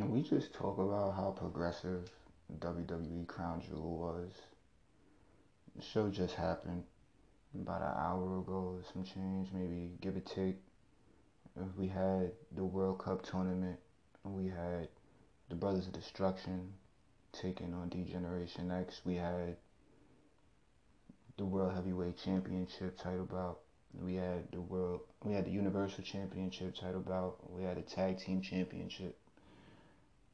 Can we just talk about how progressive WWE Crown Jewel was? The show just happened about an hour ago, some change, maybe give or take. We had the World Cup tournament, we had the Brothers of Destruction taking on D-Generation X. We had the World Heavyweight Championship title bout. We had the World, we had the Universal Championship title bout. We had a Tag Team Championship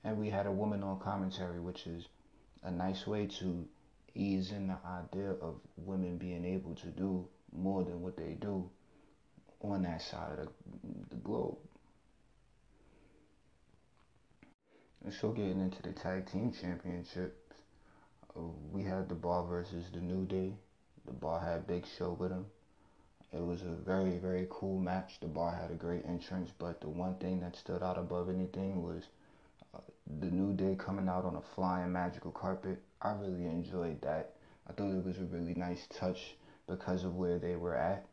and we had a woman on commentary, which is a nice way to ease in the idea of women being able to do more than what they do on that side of the, the globe. And so getting into the tag team championships, we had the Bar versus the New Day. The Bar had a Big Show with him. It was a very, very cool match. The Bar had a great entrance, but the one thing that stood out above anything was the new day coming out on a flying magical carpet. I really enjoyed that. I thought it was a really nice touch because of where they were at,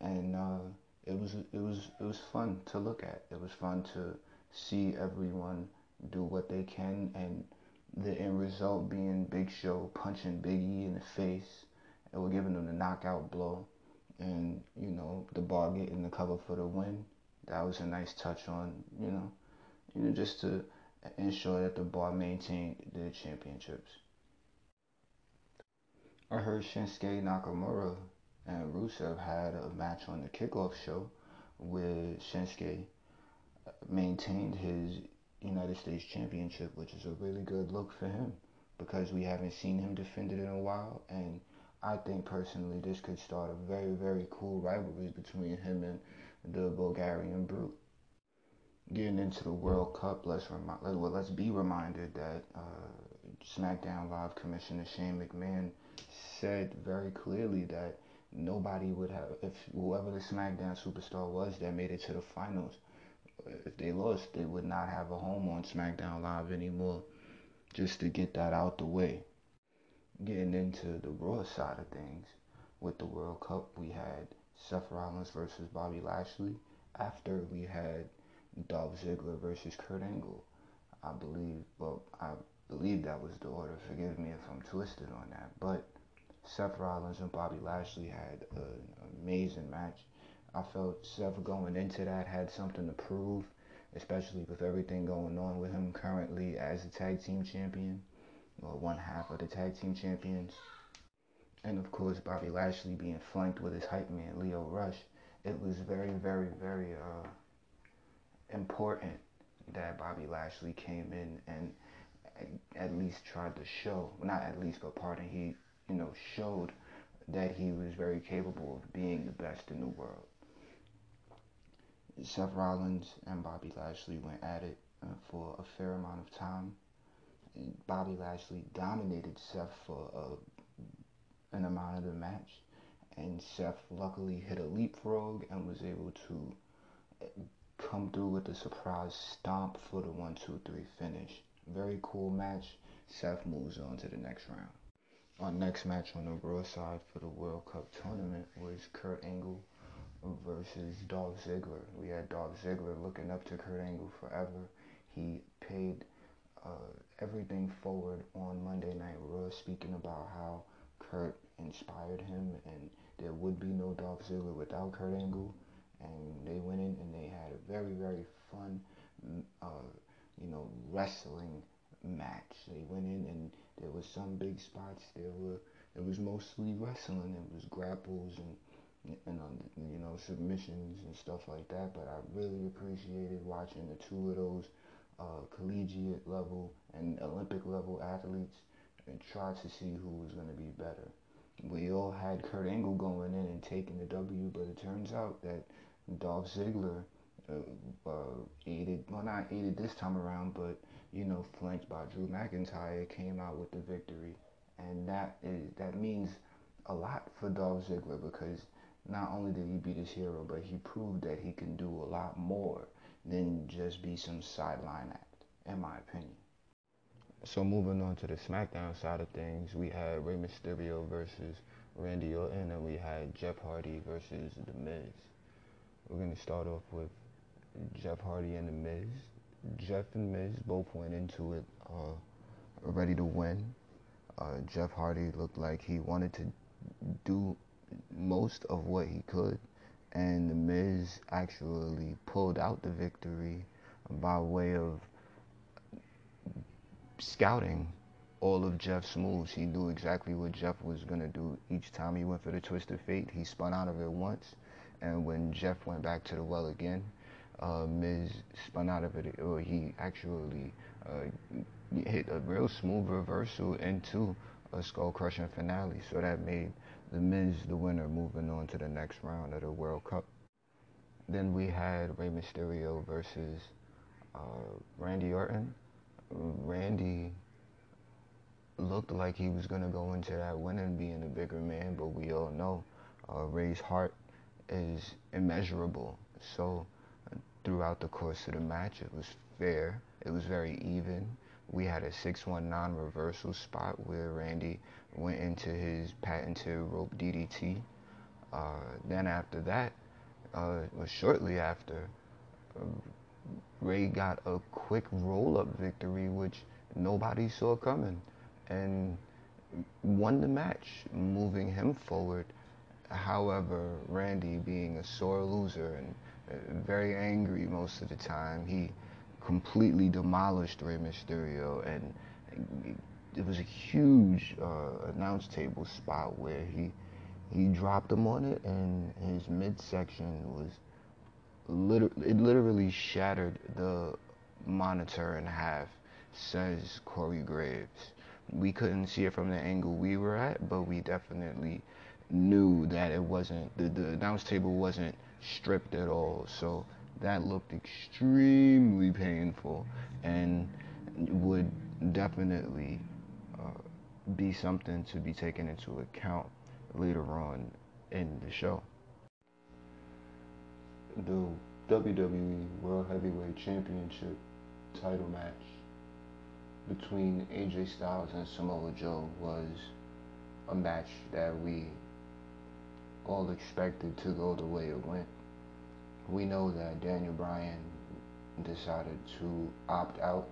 and uh, it was it was it was fun to look at. It was fun to see everyone do what they can, and the end result being Big Show punching Biggie in the face, and we're giving him the knockout blow, and you know the bar getting the cover for the win. That was a nice touch on you know, you know just to ensure that the bar maintained their championships. I heard Shinsuke Nakamura and Rusev had a match on the kickoff show where Shinsuke maintained his United States Championship, which is a really good look for him because we haven't seen him defend it in a while. And I think personally, this could start a very, very cool rivalry between him and the Bulgarian Brute getting into the World Cup, let's remind, well, let's be reminded that uh, SmackDown Live Commissioner Shane McMahon said very clearly that nobody would have, if whoever the SmackDown superstar was that made it to the finals, if they lost, they would not have a home on SmackDown Live anymore. Just to get that out the way. Getting into the Raw side of things, with the World Cup, we had Seth Rollins versus Bobby Lashley. After we had Dolph Ziggler versus Kurt Angle. I believe, well, I believe that was the order. Forgive me if I'm twisted on that. But Seth Rollins and Bobby Lashley had an amazing match. I felt Seth going into that had something to prove, especially with everything going on with him currently as a tag team champion, or one half of the tag team champions. And of course, Bobby Lashley being flanked with his hype man, Lio Rush. It was very, very, very uh, important that Bobby Lashley came in and at least tried to show, not at least, but pardon, he, you know, showed that he was very capable of being the best in the world. Seth Rollins and Bobby Lashley went at it uh, for a fair amount of time. Bobby Lashley dominated Seth for a, an amount of the match, and Seth luckily hit a leapfrog and was able to come through with a surprise stomp for the one, two, three finish. Very cool match. Seth moves on to the next round. Our next match on the Raw side for the World Cup tournament was Kurt Angle versus Dolph Ziggler. We had Dolph Ziggler looking up to Kurt Angle forever. He paid uh, everything forward on Monday Night Raw, speaking about how Kurt inspired him and there would be no Dolph Ziggler without Kurt Angle and they went in and they had a very very fun uh, you know wrestling match. They went in and there was some big spots. There were it was mostly wrestling. It was grapples and and um, you know submissions and stuff like that. But I really appreciated watching the two of those uh, collegiate level and Olympic level athletes and try to see who was going to be better. We all had Kurt Angle going in and taking the W, but it turns out that Dolph Ziggler uh, uh, aided, well not aided this time around, but you know, flanked by Drew McIntyre, came out with the victory, and that is that means a lot for Dolph Ziggler because not only did he beat his hero, but he proved that he can do a lot more than just be some sideline act, in my opinion. So moving on to the SmackDown side of things, we had Rey Mysterio versus Randy Orton, and we had Jeff Hardy versus The Miz. We're going to start off with Jeff Hardy and The Miz. Jeff and Miz both went into it uh, ready to win. Uh, Jeff Hardy looked like he wanted to do most of what he could, and The Miz actually pulled out the victory by way of scouting all of Jeff's moves. He knew exactly what Jeff was going to do each time he went for the twist of fate. He spun out of it once, and when Jeff went back to the well again, uh, Miz spun out of it, or he actually uh, hit a real smooth reversal into a skull crushing finale. So that made The Miz the winner, moving on to the next round of the World Cup. Then we had Rey Mysterio versus uh, Randy Orton. Randy looked like he was going to go into that winning being a bigger man, but we all know uh, Rey's heart is immeasurable. So throughout the course of the match, it was fair. It was very even. We had a six-one non-reversal spot where Randy went into his patented rope DDT. Uh, then after that, uh, shortly after, uh, Rey got a quick roll-up victory, which nobody saw coming, and won the match, moving him forward. However, Randy, being a sore loser and uh, very angry most of the time, he completely demolished Rey Mysterio, and it was a huge uh, announce table spot where he he dropped him on it, and his midsection was literally it literally shattered the monitor in half. Says Corey Graves. We couldn't see it from the angle we were at, but we definitely knew that it wasn't the, the announce table wasn't stripped at all. So that looked extremely painful and would definitely uh, be something to be taken into account later on in the show. The WWE World Heavyweight Championship title match between AJ Styles and Samoa Joe was a match that we all expected to go the way it went we know that Daniel Bryan decided to opt out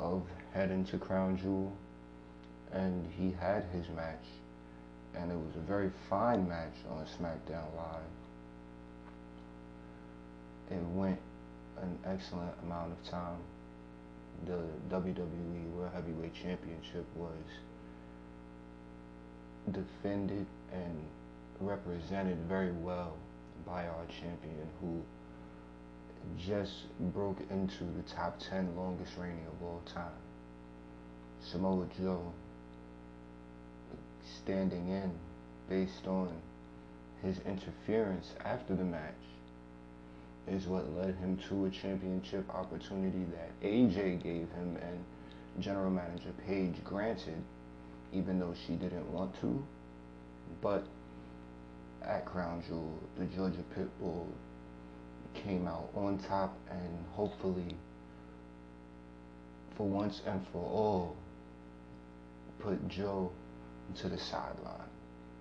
of heading to Crown Jewel, and he had his match, and it was a very fine match on SmackDown Live. It went an excellent amount of time. The WWE World Heavyweight Championship was defended and represented very well by our champion who just broke into the top 10 longest reigning of all time. Samoa Joe standing in based on his interference after the match is what led him to a championship opportunity that AJ gave him and general manager Paige granted even though she didn't want to but at Crown Jewel, the Georgia Pitbull came out on top and hopefully, for once and for all, put Joe to the sideline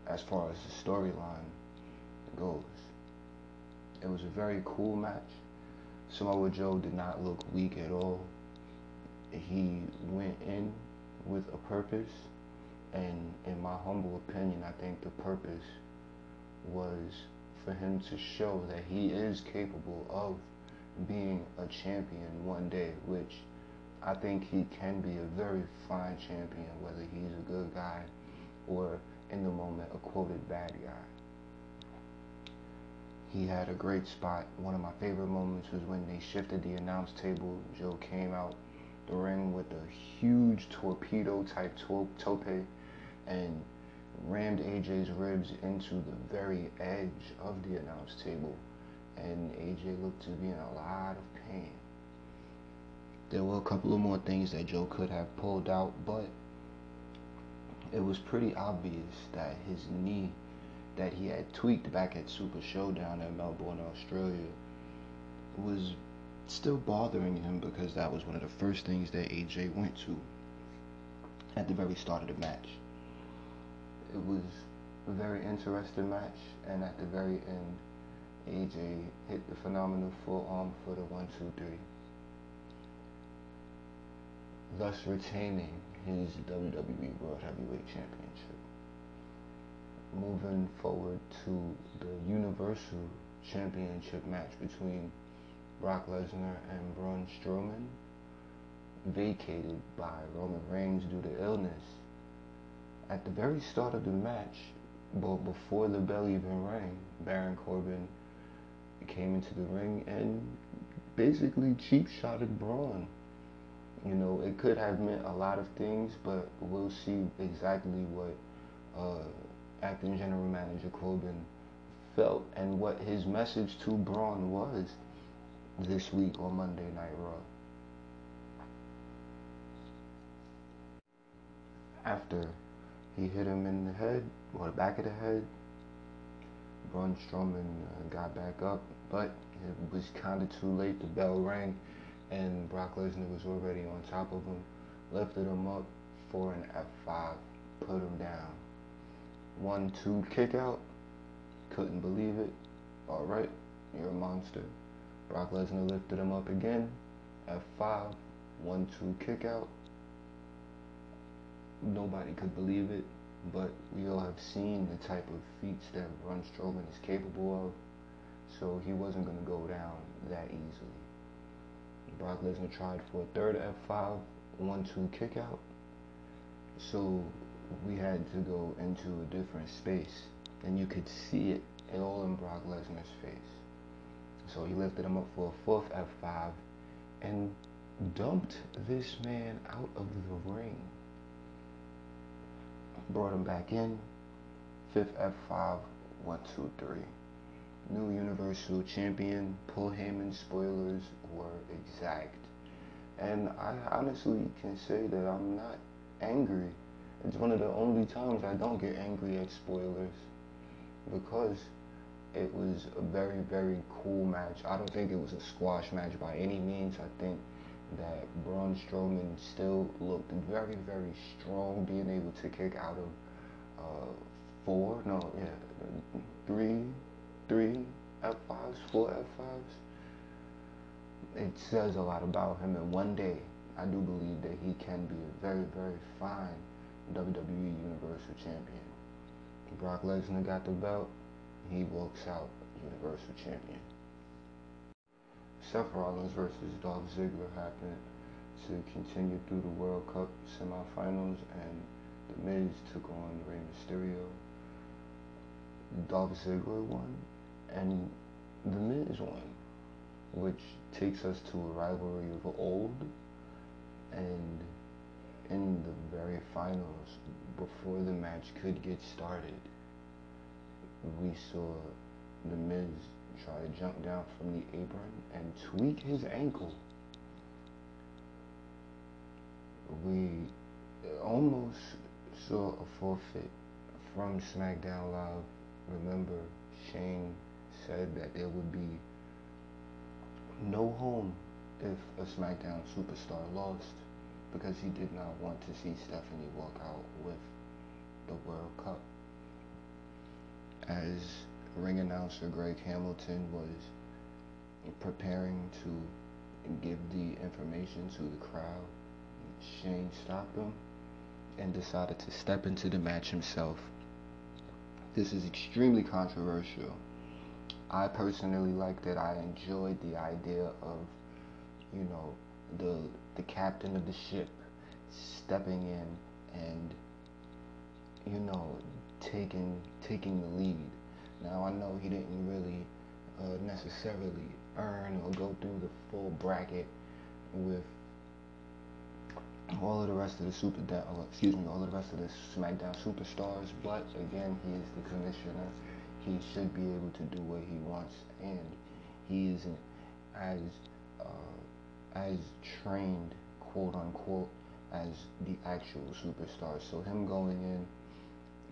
as far as the storyline goes. It was a very cool match. Samoa Joe did not look weak at all. He went in with a purpose, and in my humble opinion, I think the purpose was for him to show that he is capable of being a champion one day, which I think he can be a very fine champion, whether he's a good guy or in the moment a quoted bad guy. He had a great spot. One of my favorite moments was when they shifted the announce table. Joe came out the ring with a huge torpedo type tope and rammed AJ's ribs into the very edge of the announce table, and AJ looked to be in a lot of pain. There were a couple of more things that Joe could have pulled out, but it was pretty obvious that his knee that he had tweaked back at Super Showdown in Melbourne, Australia, was still bothering him because that was one of the first things that AJ went to at the very start of the match it was a very interesting match, and at the very end, AJ hit the phenomenal forearm for the one, two, three. thus retaining his WWE World Heavyweight Championship. Moving forward to the Universal Championship match between Brock Lesnar and Braun Strowman, vacated by Roman Reigns due to illness. At the very start of the match, but before the bell even rang, Baron Corbin came into the ring and basically cheap shotted Braun. You know, it could have meant a lot of things, but we'll see exactly what uh, acting general manager Corbin felt and what his message to Braun was this week on Monday Night Raw. After he hit him in the head, or the back of the head, Braun Strowman uh, got back up, but it was kind of too late. The bell rang, and Brock Lesnar was already on top of him, lifted him up for an F5, put him down. One, two, kick out. Couldn't believe it. All right, you're a monster. Brock Lesnar lifted him up again. F5, one, two, kick out. Nobody could believe it, but we all have seen the type of feats that Braun Strowman is capable of, so he wasn't going to go down that easily. Brock Lesnar tried for a third F5, one, two, kick out. So we had to go into a different space, and you could see it all in Brock Lesnar's face. So he lifted him up for a fourth F5 and dumped this man out of the ring. Brought him back in. Fifth F5, one, two, three. New Universal Champion, Paul Heyman spoilers were exact. And I honestly can say that I'm not angry. It's one of the only times I don't get angry at spoilers because it was a very, very cool match. I don't think it was a squash match by any means. I think that Braun Strowman still looked very, very strong, being able to kick out of uh, four, no, yeah, three, three F5s, four F5s. It says a lot about him, and one day I do believe that he can be a very, very fine WWE Universal Champion. Brock Lesnar got the belt he walks out Universal Champion. Seth Rollins versus Dolph Ziggler happened to continue through the World Cup semifinals, and The Miz took on Rey Mysterio. Dolph Ziggler won, and The Miz won, which takes us to a rivalry of old. And in the very finals, before the match could get started, we saw The Miz try to jump down from the apron and tweak his ankle. We almost saw a forfeit from SmackDown Live. Remember, Shane said that there would be no home if a SmackDown superstar lost because he did not want to see Stephanie walk out with the World Cup as ring announcer Greg Hamilton was preparing to give the information to the crowd, Shane stopped him and decided to step into the match himself. This is extremely controversial. I personally liked it. I enjoyed the idea of, you know, the the captain of the ship stepping in and, you know, taking taking the lead. Now I know he didn't really uh, necessarily earn or go through the full bracket with all of the rest of the super down, excuse me, all of the rest of the SmackDown superstars. But again, he is the commissioner. He should be able to do what he wants, and he isn't as uh, as trained, quote unquote, as the actual superstars. So him going in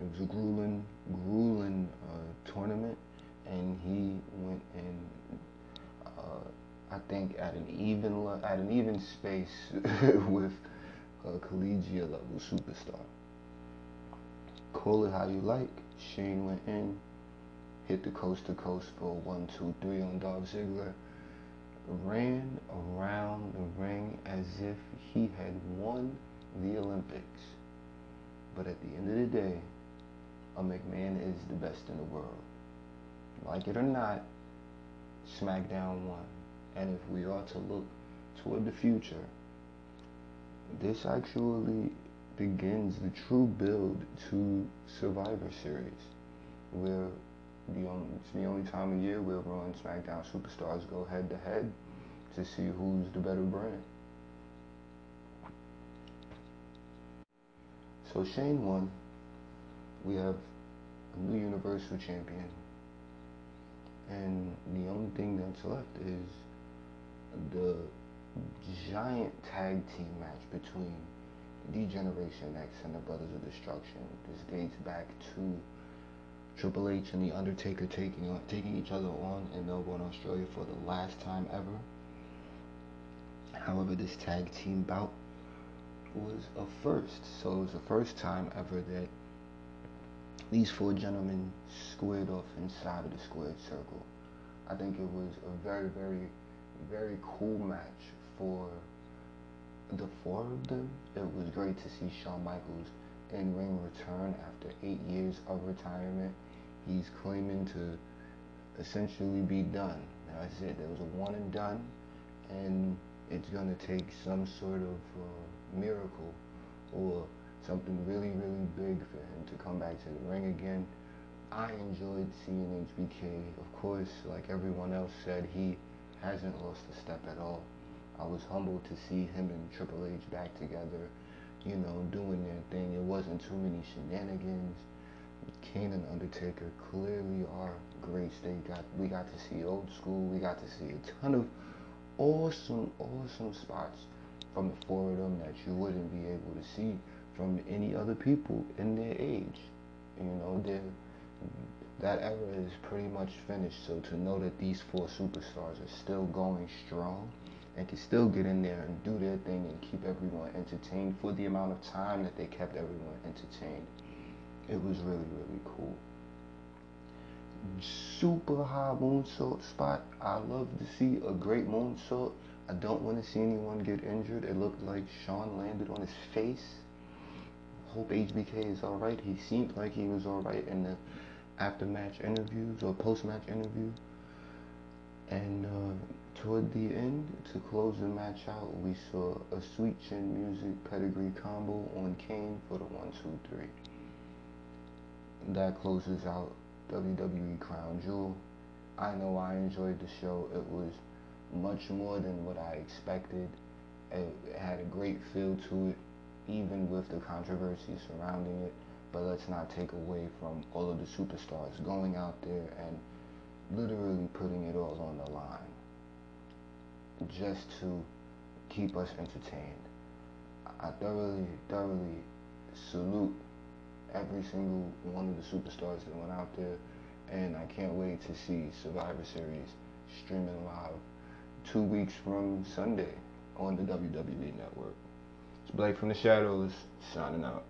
it was a grueling, grueling uh, tournament, and he went in. Uh, I think at an even at an even space with a collegiate level superstar. Call it how you like. Shane went in, hit the coast to coast for one, two, three on Dolph Ziggler. ran around the ring as if he had won the Olympics. But at the end of the day, a McMahon is the best in the world. Like it or not, SmackDown won. And if we are to look toward the future, this actually begins the true build to Survivor Series, where the only, it's the only time of year where Raw and SmackDown superstars go head to head to see who's the better brand. So Shane won. We have a new Universal Champion. And the only thing that's left is the giant tag team match between D-Generation X and the Brothers of Destruction. This dates back to Triple H and The Undertaker taking on, taking each other on in Melbourne, Australia for the last time ever. However, this tag team bout was a first. So it was the first time ever that these four gentlemen squared off inside of the squared circle. I think it was a very, very, very cool match for the four of them. It was great to see Shawn Michaels in ring return after eight years of retirement. He's claiming to essentially be done. That's it. There was a one and done, and it's going to take some sort of uh, miracle or something really, really big for him to come back to the ring again. I enjoyed seeing HBK. Of course, like everyone else said, he hasn't lost a step at all. I was humbled to see him and Triple H back together, you know, doing their thing. It wasn't too many shenanigans. Kane and Undertaker clearly are greats. They got we got to see old school. We got to see a ton of awesome, awesome spots from the four of them that you wouldn't be able to see from any other people in their age. You know, that era is pretty much finished. So to know that these four superstars are still going strong and can still get in there and do their thing and keep everyone entertained for the amount of time that they kept everyone entertained, it was really, really cool super high moonsault spot. I love to see a great moonsault. I don't want to see anyone get injured. It looked like Shawn landed on his face. Hope HBK is alright. He seemed like he was alright in the after match interviews or post match interview. And uh, toward the end, to close the match out, we saw a sweet chin music pedigree combo on Kane for the one, two, three. That closes out WWE Crown Jewel. I know I enjoyed the show. It was much more than what I expected. It had a great feel to it, even with the controversy surrounding it. But let's not take away from all of the superstars going out there and literally putting it all on the line just to keep us entertained. I thoroughly, thoroughly salute every single one of the superstars that went out there. And I can't wait to see Survivor Series streaming live two weeks from Sunday on the WWE Network. It's Blake from the Shadows signing out.